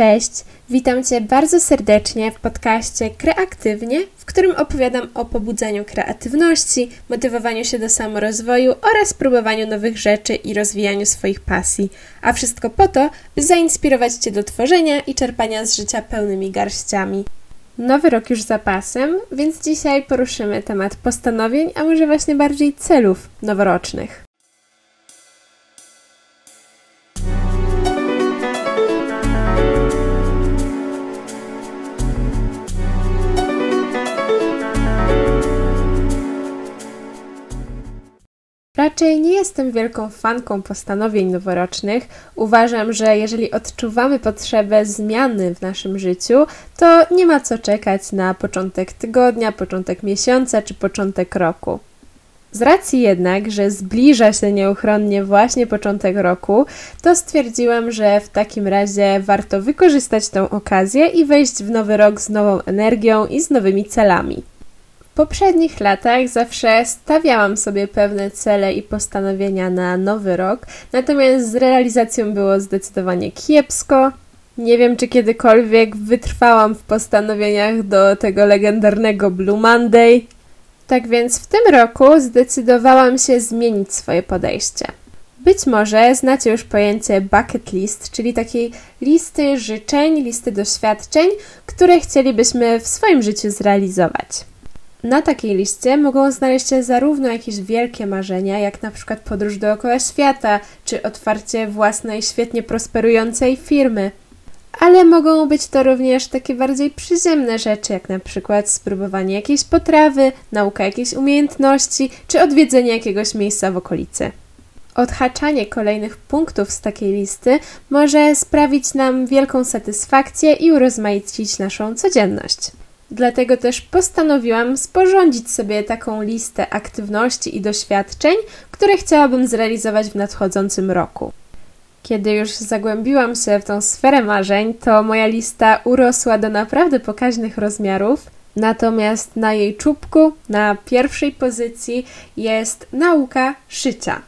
Cześć, witam Cię bardzo serdecznie w podcaście Kreatywnie, w którym opowiadam o pobudzaniu kreatywności, motywowaniu się do samorozwoju oraz próbowaniu nowych rzeczy i rozwijaniu swoich pasji. A wszystko po to, by zainspirować Cię do tworzenia i czerpania z życia pełnymi garściami. Nowy rok już za pasem, więc dzisiaj poruszymy temat postanowień, a może właśnie bardziej celów noworocznych. Raczej nie jestem wielką fanką postanowień noworocznych. Uważam, że jeżeli odczuwamy potrzebę zmiany w naszym życiu, to nie ma co czekać na początek tygodnia, początek miesiąca czy początek roku. Z racji jednak, że zbliża się nieuchronnie właśnie początek roku, to stwierdziłam, że w takim razie warto wykorzystać tę okazję i wejść w nowy rok z nową energią i z nowymi celami. W poprzednich latach zawsze stawiałam sobie pewne cele i postanowienia na nowy rok, natomiast z realizacją było zdecydowanie kiepsko. Nie wiem, czy kiedykolwiek wytrwałam w postanowieniach do tego legendarnego Blue Monday. Tak więc w tym roku zdecydowałam się zmienić swoje podejście. Być może znacie już pojęcie bucket list, czyli takiej listy życzeń, listy doświadczeń, które chcielibyśmy w swoim życiu zrealizować. Na takiej liście mogą znaleźć się zarówno jakieś wielkie marzenia, jak na przykład podróż dookoła świata, czy otwarcie własnej, świetnie prosperującej firmy. Ale mogą być to również takie bardziej przyziemne rzeczy, jak na przykład spróbowanie jakiejś potrawy, nauka jakiejś umiejętności, czy odwiedzenie jakiegoś miejsca w okolicy. Odhaczanie kolejnych punktów z takiej listy może sprawić nam wielką satysfakcję i urozmaicić naszą codzienność. Dlatego też postanowiłam sporządzić sobie taką listę aktywności i doświadczeń, które chciałabym zrealizować w nadchodzącym roku. Kiedy już zagłębiłam się w tą sferę marzeń, to moja lista urosła do naprawdę pokaźnych rozmiarów. Natomiast na jej czubku, na pierwszej pozycji jest nauka szycia.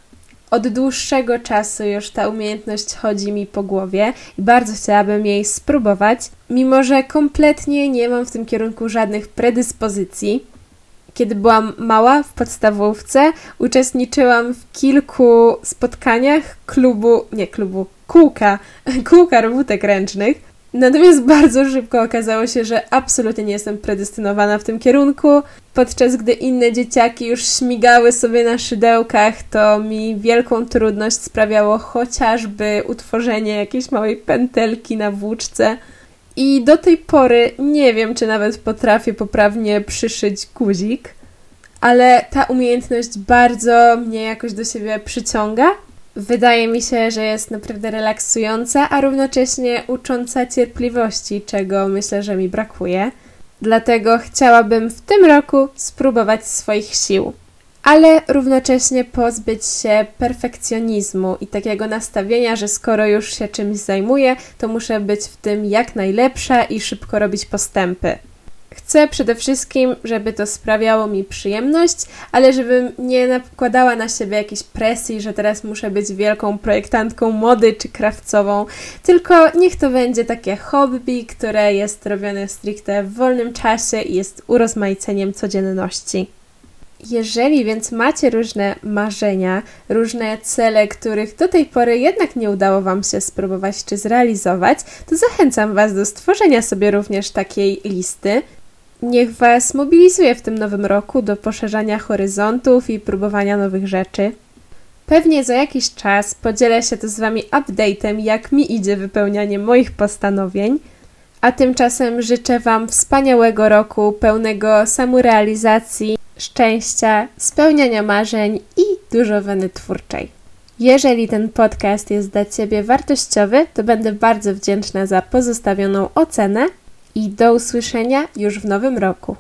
Od dłuższego czasu już ta umiejętność chodzi mi po głowie i bardzo chciałabym jej spróbować, mimo że kompletnie nie mam w tym kierunku żadnych predyspozycji. Kiedy byłam mała w podstawówce, uczestniczyłam w kilku spotkaniach klubu, nie klubu, kółka, kółka robótek ręcznych Natomiast bardzo szybko okazało się, że absolutnie nie jestem predestynowana w tym kierunku. Podczas gdy inne dzieciaki już śmigały sobie na szydełkach, to mi wielką trudność sprawiało chociażby utworzenie jakiejś małej pętelki na włóczce. I do tej pory nie wiem, czy nawet potrafię poprawnie przyszyć guzik, ale ta umiejętność bardzo mnie jakoś do siebie przyciąga Wydaje mi się, że jest naprawdę relaksująca, a równocześnie ucząca cierpliwości, czego myślę, że mi brakuje. Dlatego chciałabym w tym roku spróbować swoich sił, ale równocześnie pozbyć się perfekcjonizmu i takiego nastawienia, że skoro już się czymś zajmuję, to muszę być w tym jak najlepsza i szybko robić postępy. Chcę przede wszystkim, żeby to sprawiało mi przyjemność, ale żebym nie nakładała na siebie jakiejś presji, że teraz muszę być wielką projektantką mody czy krawcową, tylko niech to będzie takie hobby, które jest robione stricte w wolnym czasie i jest urozmaiceniem codzienności. Jeżeli więc macie różne marzenia, różne cele, których do tej pory jednak nie udało Wam się spróbować czy zrealizować, to zachęcam Was do stworzenia sobie również takiej listy niech Was mobilizuje w tym nowym roku do poszerzania horyzontów i próbowania nowych rzeczy. Pewnie za jakiś czas podzielę się to z Wami update'em, jak mi idzie wypełnianie moich postanowień. A tymczasem życzę Wam wspaniałego roku, pełnego samorealizacji, szczęścia, spełniania marzeń i dużo weny twórczej. Jeżeli ten podcast jest dla Ciebie wartościowy, to będę bardzo wdzięczna za pozostawioną ocenę i do usłyszenia już w nowym roku.